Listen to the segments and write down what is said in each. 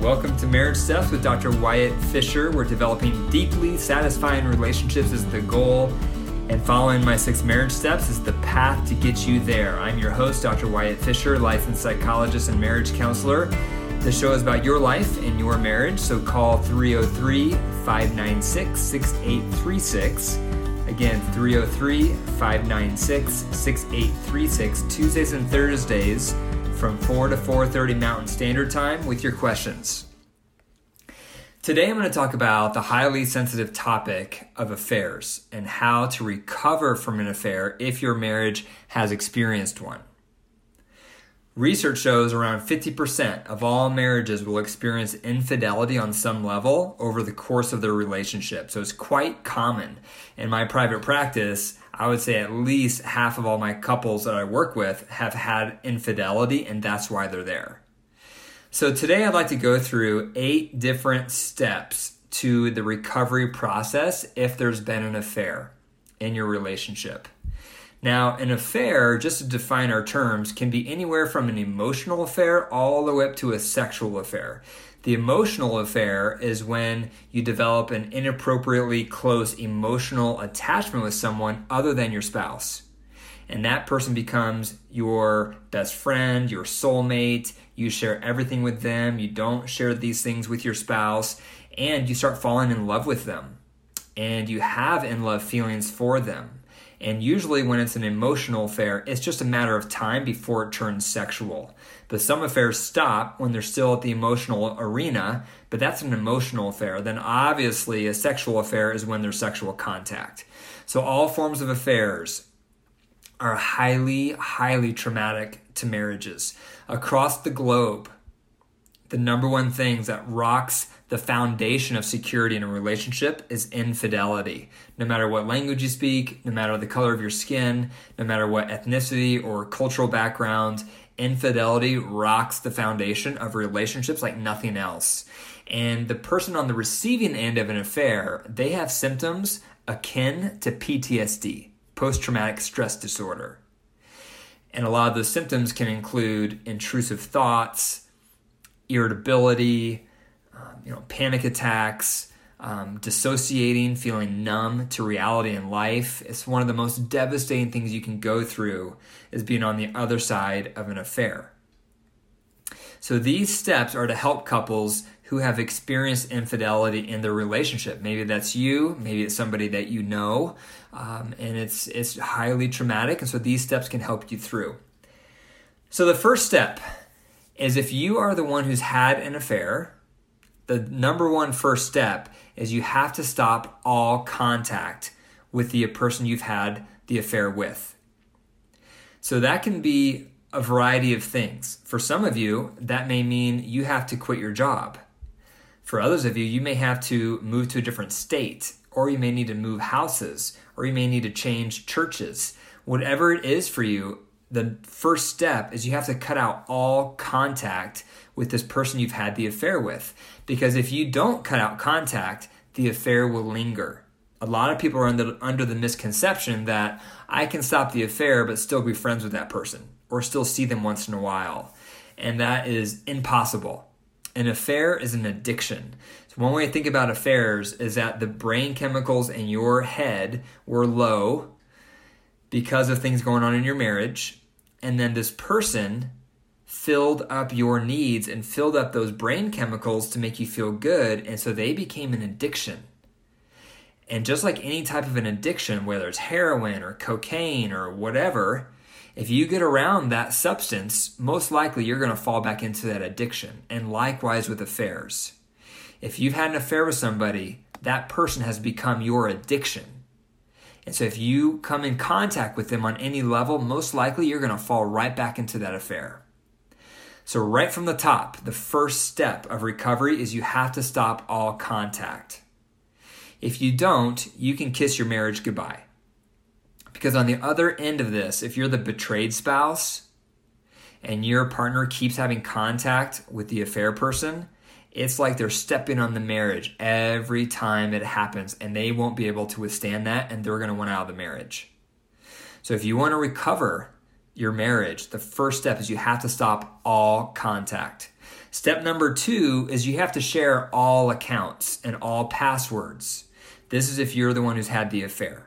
Welcome to Marriage Steps with Dr. Wyatt Fisher. We're developing deeply satisfying relationships is the goal, and following my six marriage steps is the path to get you there. I'm your host, Dr. Wyatt Fisher, licensed psychologist and marriage counselor. The show is about your life and your marriage, so call 303 596 6836. Again, 303 596 6836, Tuesdays and Thursdays from 4 to 4:30 Mountain Standard Time with your questions. Today I'm going to talk about the highly sensitive topic of affairs and how to recover from an affair if your marriage has experienced one. Research shows around 50% of all marriages will experience infidelity on some level over the course of their relationship. So it's quite common. In my private practice, I would say at least half of all my couples that I work with have had infidelity, and that's why they're there. So today I'd like to go through eight different steps to the recovery process if there's been an affair in your relationship. Now, an affair, just to define our terms, can be anywhere from an emotional affair all the way up to a sexual affair. The emotional affair is when you develop an inappropriately close emotional attachment with someone other than your spouse. And that person becomes your best friend, your soulmate. You share everything with them. You don't share these things with your spouse. And you start falling in love with them. And you have in love feelings for them and usually, when it's an emotional affair, it's just a matter of time before it turns sexual. But some affairs stop when they're still at the emotional arena, but that's an emotional affair. Then, obviously, a sexual affair is when there's sexual contact. So, all forms of affairs are highly, highly traumatic to marriages. Across the globe, the number one things that rocks the foundation of security in a relationship is infidelity. No matter what language you speak, no matter the color of your skin, no matter what ethnicity or cultural background, infidelity rocks the foundation of relationships like nothing else. And the person on the receiving end of an affair, they have symptoms akin to PTSD, post traumatic stress disorder. And a lot of those symptoms can include intrusive thoughts, irritability, um, you know, panic attacks, um, dissociating, feeling numb to reality and life. It's one of the most devastating things you can go through is being on the other side of an affair. So these steps are to help couples who have experienced infidelity in their relationship. Maybe that's you, maybe it's somebody that you know, um, and it's it's highly traumatic. And so these steps can help you through. So the first step is if you are the one who's had an affair the number one first step is you have to stop all contact with the person you've had the affair with. So that can be a variety of things. For some of you, that may mean you have to quit your job. For others of you, you may have to move to a different state, or you may need to move houses, or you may need to change churches. Whatever it is for you, the first step is you have to cut out all contact with this person you've had the affair with. Because if you don't cut out contact, the affair will linger. A lot of people are under, under the misconception that I can stop the affair but still be friends with that person or still see them once in a while. And that is impossible. An affair is an addiction. So, one way to think about affairs is that the brain chemicals in your head were low because of things going on in your marriage. And then this person filled up your needs and filled up those brain chemicals to make you feel good. And so they became an addiction. And just like any type of an addiction, whether it's heroin or cocaine or whatever, if you get around that substance, most likely you're going to fall back into that addiction. And likewise with affairs. If you've had an affair with somebody, that person has become your addiction. And so if you come in contact with them on any level, most likely you're going to fall right back into that affair. So, right from the top, the first step of recovery is you have to stop all contact. If you don't, you can kiss your marriage goodbye. Because on the other end of this, if you're the betrayed spouse and your partner keeps having contact with the affair person, it's like they're stepping on the marriage every time it happens, and they won't be able to withstand that, and they're going to want out of the marriage. So, if you want to recover your marriage, the first step is you have to stop all contact. Step number two is you have to share all accounts and all passwords. This is if you're the one who's had the affair.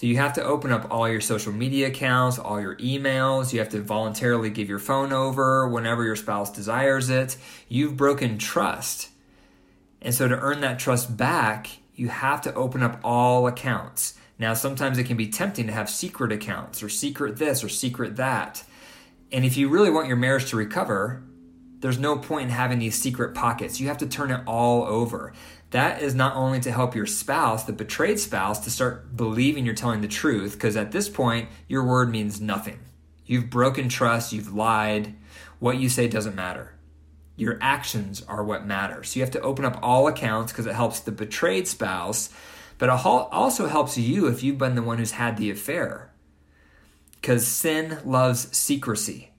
So you have to open up all your social media accounts, all your emails. You have to voluntarily give your phone over whenever your spouse desires it. You've broken trust. And so to earn that trust back, you have to open up all accounts. Now, sometimes it can be tempting to have secret accounts or secret this or secret that. And if you really want your marriage to recover, there's no point in having these secret pockets. You have to turn it all over. That is not only to help your spouse, the betrayed spouse, to start believing you're telling the truth, because at this point, your word means nothing. You've broken trust, you've lied. What you say doesn't matter. Your actions are what matter. So you have to open up all accounts because it helps the betrayed spouse, but it also helps you if you've been the one who's had the affair. Because sin loves secrecy.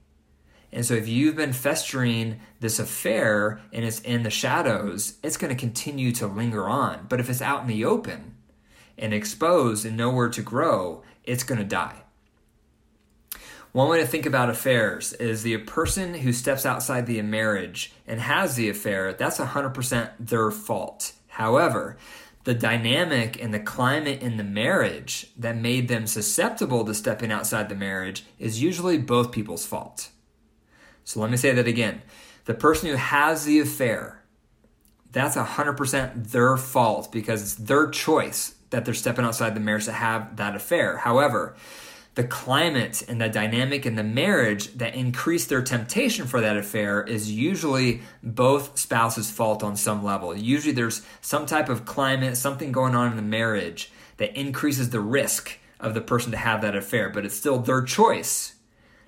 And so if you've been festering this affair and it's in the shadows, it's going to continue to linger on. But if it's out in the open and exposed and nowhere to grow, it's going to die. One way to think about affairs is the person who steps outside the marriage and has the affair, that's 100% their fault. However, the dynamic and the climate in the marriage that made them susceptible to stepping outside the marriage is usually both people's fault. So let me say that again. The person who has the affair, that's 100% their fault because it's their choice that they're stepping outside the marriage to have that affair. However, the climate and the dynamic in the marriage that increase their temptation for that affair is usually both spouses' fault on some level. Usually there's some type of climate, something going on in the marriage that increases the risk of the person to have that affair, but it's still their choice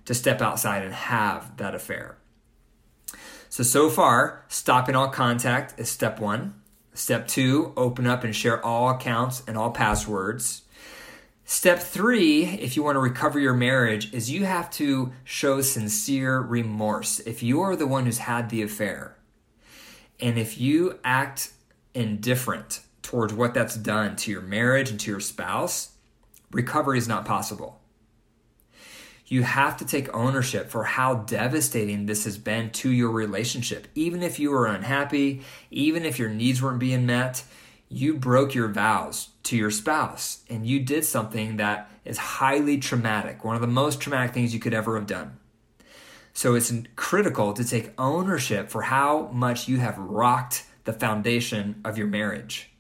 to step outside and have that affair. So, so far, stopping all contact is step one. Step two, open up and share all accounts and all passwords. Step three, if you want to recover your marriage, is you have to show sincere remorse. If you are the one who's had the affair, and if you act indifferent towards what that's done to your marriage and to your spouse, recovery is not possible you have to take ownership for how devastating this has been to your relationship. Even if you were unhappy, even if your needs weren't being met, you broke your vows to your spouse and you did something that is highly traumatic, one of the most traumatic things you could ever have done. So it's critical to take ownership for how much you have rocked the foundation of your marriage.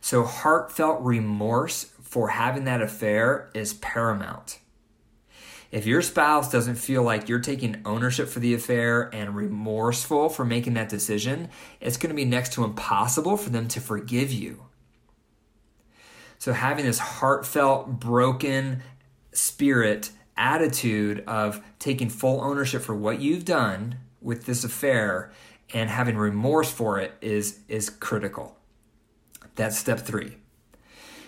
So, heartfelt remorse for having that affair is paramount. If your spouse doesn't feel like you're taking ownership for the affair and remorseful for making that decision, it's going to be next to impossible for them to forgive you. So, having this heartfelt, broken spirit attitude of taking full ownership for what you've done with this affair and having remorse for it is, is critical. That's step three.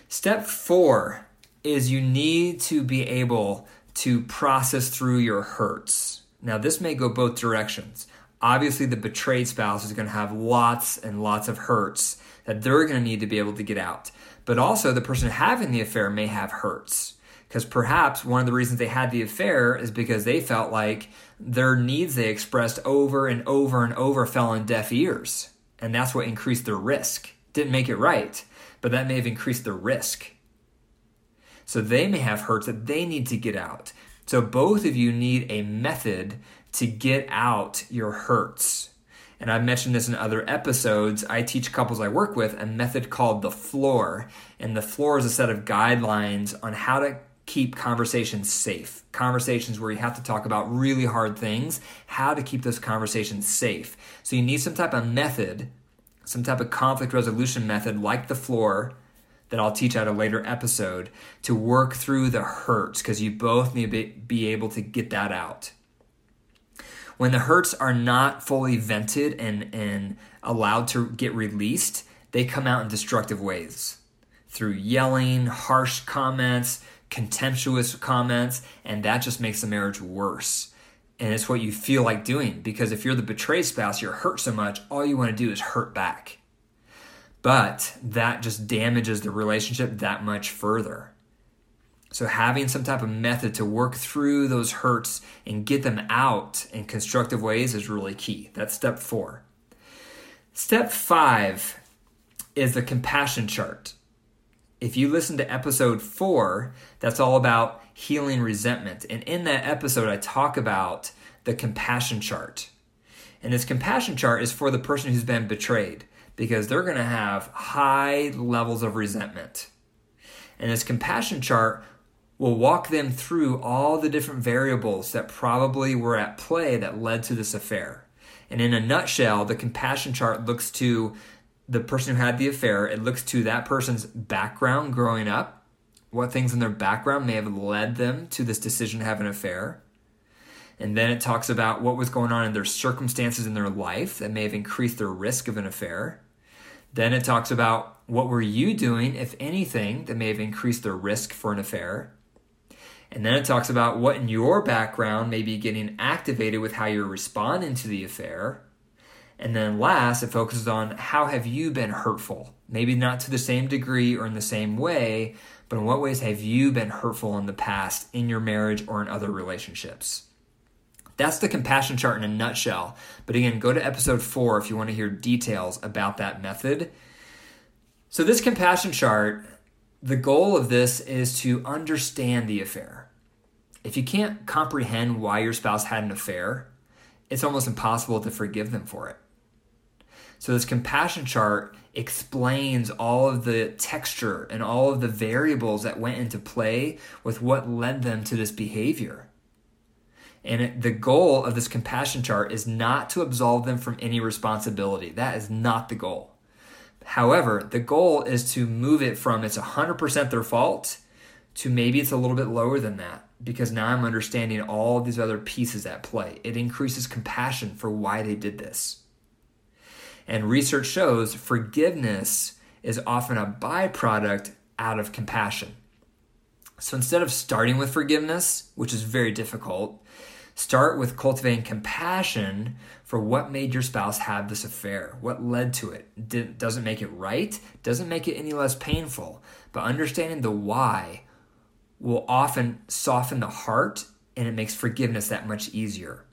Step four is you need to be able to process through your hurts. Now, this may go both directions. Obviously, the betrayed spouse is going to have lots and lots of hurts that they're going to need to be able to get out. But also, the person having the affair may have hurts. Because perhaps one of the reasons they had the affair is because they felt like their needs they expressed over and over and over fell on deaf ears. And that's what increased their risk. Didn't make it right, but that may have increased their risk. So they may have hurts that they need to get out. So both of you need a method to get out your hurts. And I've mentioned this in other episodes. I teach couples I work with a method called the floor. And the floor is a set of guidelines on how to keep conversations safe. Conversations where you have to talk about really hard things, how to keep those conversations safe. So you need some type of method, some type of conflict resolution method like the floor that I'll teach at a later episode to work through the hurts because you both need to be able to get that out. When the hurts are not fully vented and, and allowed to get released, they come out in destructive ways through yelling, harsh comments, contemptuous comments, and that just makes the marriage worse. And it's what you feel like doing because if you're the betrayed spouse, you're hurt so much, all you want to do is hurt back but that just damages the relationship that much further. So, having some type of method to work through those hurts and get them out in constructive ways is really key. That's step four. Step five is the compassion chart. If you listen to episode four, that's all about healing resentment. And in that episode, I talk about the compassion chart. And this compassion chart is for the person who's been betrayed because they're going to have high levels of resentment. And this compassion chart will walk them through all the different variables that probably were at play that led to this affair. And in a nutshell, the compassion chart looks to the person who had the affair, it looks to that person's background growing up, what things in their background may have led them to this decision to have an affair. And then it talks about what was going on in their circumstances in their life that may have increased their risk of an affair. Then it talks about what were you doing, if anything, that may have increased the risk for an affair. And then it talks about what in your background may be getting activated with how you're responding to the affair. And then last, it focuses on how have you been hurtful? Maybe not to the same degree or in the same way, but in what ways have you been hurtful in the past in your marriage or in other relationships? That's the compassion chart in a nutshell. But again, go to episode four if you want to hear details about that method. So, this compassion chart, the goal of this is to understand the affair if you can't comprehend why your spouse had an affair, it's almost impossible to forgive them for it. So, this compassion chart explains all of the texture and all of the variables that went into play with what led them to this behavior. And it, the goal of this compassion chart is not to absolve them from any responsibility. That is not the goal. However, the goal is to move it from it's 100% their fault to maybe it's a little bit lower than that because now I'm understanding all these other pieces at play. It increases compassion for why they did this. And research shows forgiveness is often a byproduct out of compassion. So instead of starting with forgiveness, which is very difficult, start with cultivating compassion for what made your spouse have this affair, what led to it. Did, doesn't make it right, doesn't make it any less painful, but understanding the why will often soften the heart and it makes forgiveness that much easier.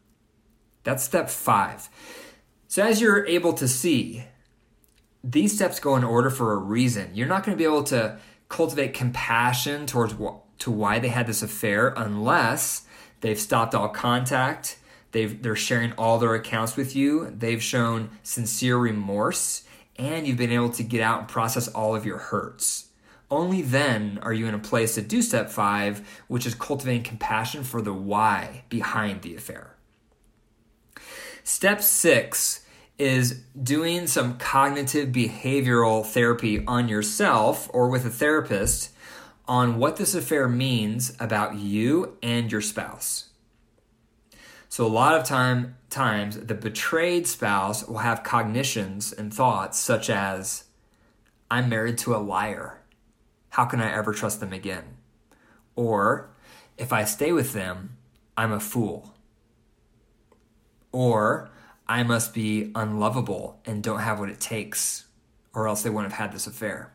That's step five. So, as you're able to see, these steps go in order for a reason. You're not going to be able to cultivate compassion towards to why they had this affair unless they've stopped all contact, they've, they're sharing all their accounts with you, they've shown sincere remorse, and you've been able to get out and process all of your hurts. Only then are you in a place to do step five, which is cultivating compassion for the why behind the affair. Step six is doing some cognitive behavioral therapy on yourself or with a therapist on what this affair means about you and your spouse. So a lot of time times the betrayed spouse will have cognitions and thoughts such as I'm married to a liar how can I ever trust them again? Or, if I stay with them, I'm a fool. Or, I must be unlovable and don't have what it takes, or else they wouldn't have had this affair.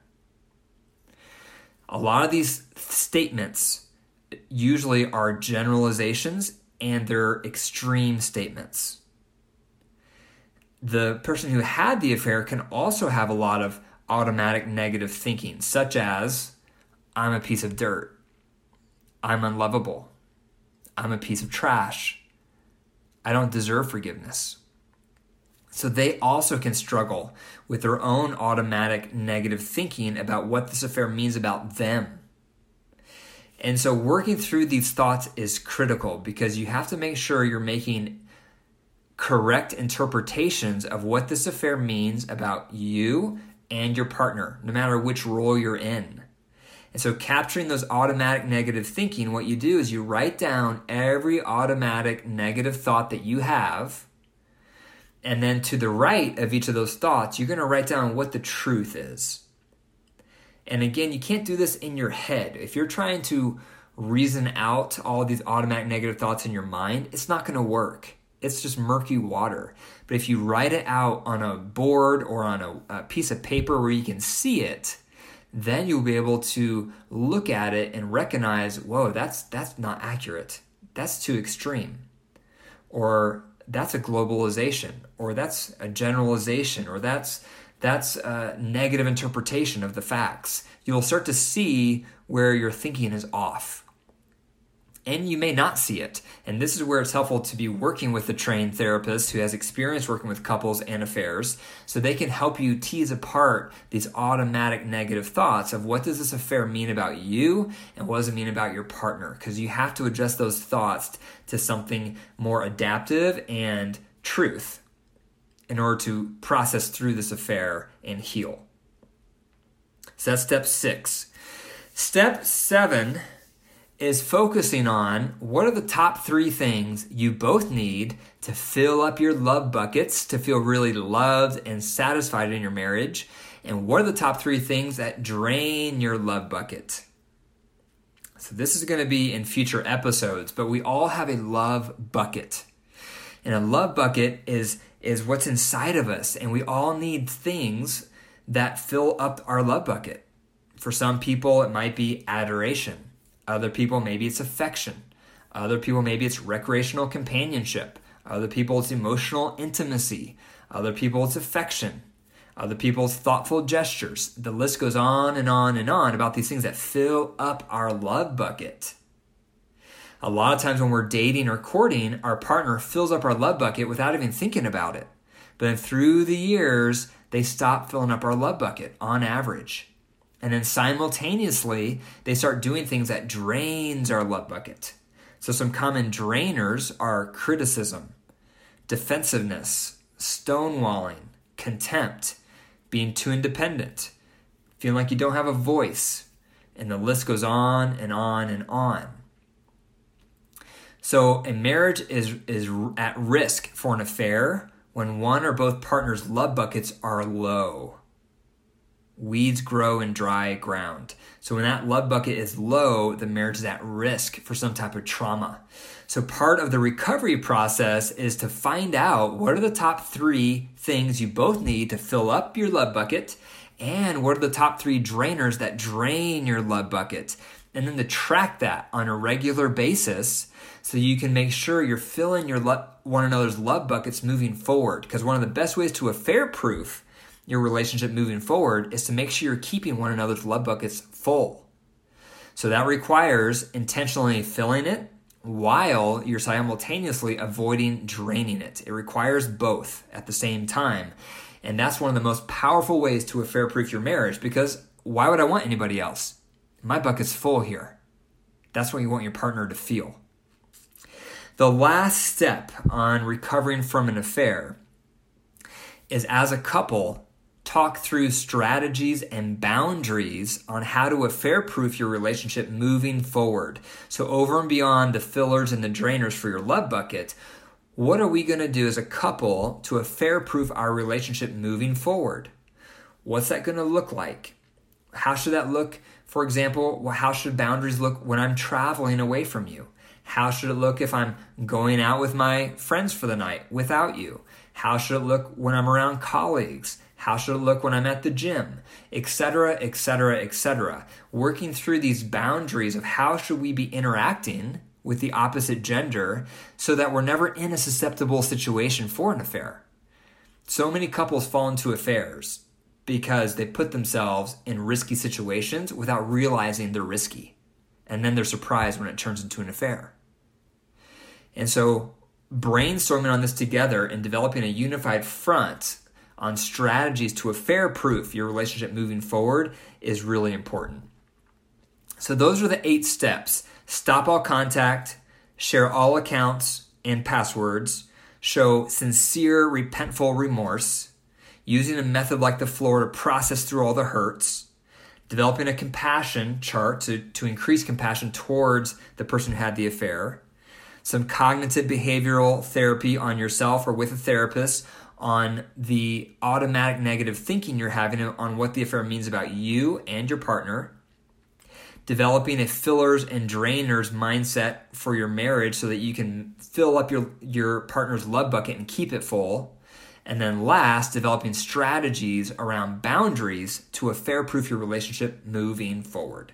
A lot of these statements usually are generalizations and they're extreme statements. The person who had the affair can also have a lot of automatic negative thinking, such as, I'm a piece of dirt. I'm unlovable. I'm a piece of trash. I don't deserve forgiveness. So they also can struggle with their own automatic negative thinking about what this affair means about them. And so working through these thoughts is critical because you have to make sure you're making correct interpretations of what this affair means about you and your partner, no matter which role you're in. And so, capturing those automatic negative thinking, what you do is you write down every automatic negative thought that you have. And then to the right of each of those thoughts, you're going to write down what the truth is. And again, you can't do this in your head. If you're trying to reason out all these automatic negative thoughts in your mind, it's not going to work it's just murky water. But if you write it out on a board or on a, a, piece of paper where you can see it, then you'll be able to look at it and recognize, whoa, that's that's not accurate. That's too extreme. Or that's a globalization, or that's a generalization, or that's that's a negative interpretation of the facts. You'll start to see where your thinking is off and you may not see it. And this is where it's helpful to be working with a trained therapist who has experience working with couples and affairs so they can help you tease apart these automatic negative thoughts of what does this affair mean about you and what does it mean about your partner because you have to adjust those thoughts to something more adaptive and truth in order to process through this affair and heal. So that's step 6. Step 7 is focusing on what are the top three things you both need to fill up your love buckets to feel really loved and satisfied in your marriage, and what are the top three things that drain your love bucket. So, this is going to be in future episodes, but we all have a love bucket. And a love bucket is, is what's inside of us, and we all need things that fill up our love bucket. For some people, it might be adoration. Other people, maybe it's affection. Other people, maybe it's recreational companionship. Other people, it's emotional intimacy. Other people, it's affection. Other people, it's thoughtful gestures. The list goes on and on and on about these things that fill up our love bucket. A lot of times when we're dating or courting, our partner fills up our love bucket without even thinking about it. But then through the years, they stop filling up our love bucket on average. And then simultaneously, they start doing things that drains our love bucket. So some common drainers are criticism, defensiveness, stonewalling, contempt, being too independent, feeling like you don't have a voice, and the list goes on and on and on. So a marriage is is at risk for an affair when one or both partners' love buckets are low weeds grow in dry ground. So when that love bucket is low, the marriage is at risk for some type of trauma. So part of the recovery process is to find out what are the top three things you both need to fill up your love bucket and what are the top three drainers that drain your love bucket. And then to track that on a regular basis so you can make sure you're filling your lo- one another's love buckets moving forward. Because one of the best ways to affair proof your relationship moving forward is to make sure you're keeping one another's love buckets full. So that requires intentionally filling it while you're simultaneously avoiding draining it. It requires both at the same time. And that's one of the most powerful ways to affair proof your marriage because why would I want anybody else? My bucket's full here. That's what you want your partner to feel. The last step on recovering from an affair is as a couple talk through strategies and boundaries on how to affair proof your relationship moving forward. So, over and beyond the fillers and the drainers for your love bucket, what are we going to do as a couple to affair proof our relationship moving forward? What's that going to look like? How should that look? For example, how should boundaries look when I'm traveling away from you? How should it look if I'm going out with my friends for the night without you? How should it look when I'm around colleagues? How should it look when I'm at the gym? Etc., etc., etc. Working through these boundaries of how should we be interacting with the opposite gender so that we're never in a susceptible situation for an affair. So many couples fall into affairs because they put themselves in risky situations without realizing they're risky. And then they're surprised when it turns into an affair. And so, brainstorming on this together and developing a unified front on strategies to affair proof your relationship moving forward is really important. So, those are the eight steps stop all contact, share all accounts and passwords, show sincere, repentful remorse, using a method like the floor to process through all the hurts, developing a compassion chart to, to increase compassion towards the person who had the affair, some cognitive behavioral therapy on yourself or with a therapist on the automatic negative thinking you're having on what the affair means about you and your partner, developing a fillers and drainers mindset for your marriage so that you can fill up your, your partner's love bucket and keep it full, And then last, developing strategies around boundaries to affair proof your relationship moving forward.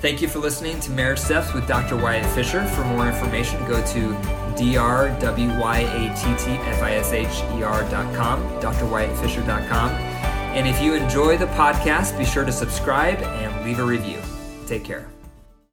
Thank you for listening to Marriage Steps with Dr. Wyatt Fisher. For more information, go to drwyattfisher.com, drwyattfisher.com. And if you enjoy the podcast, be sure to subscribe and leave a review. Take care.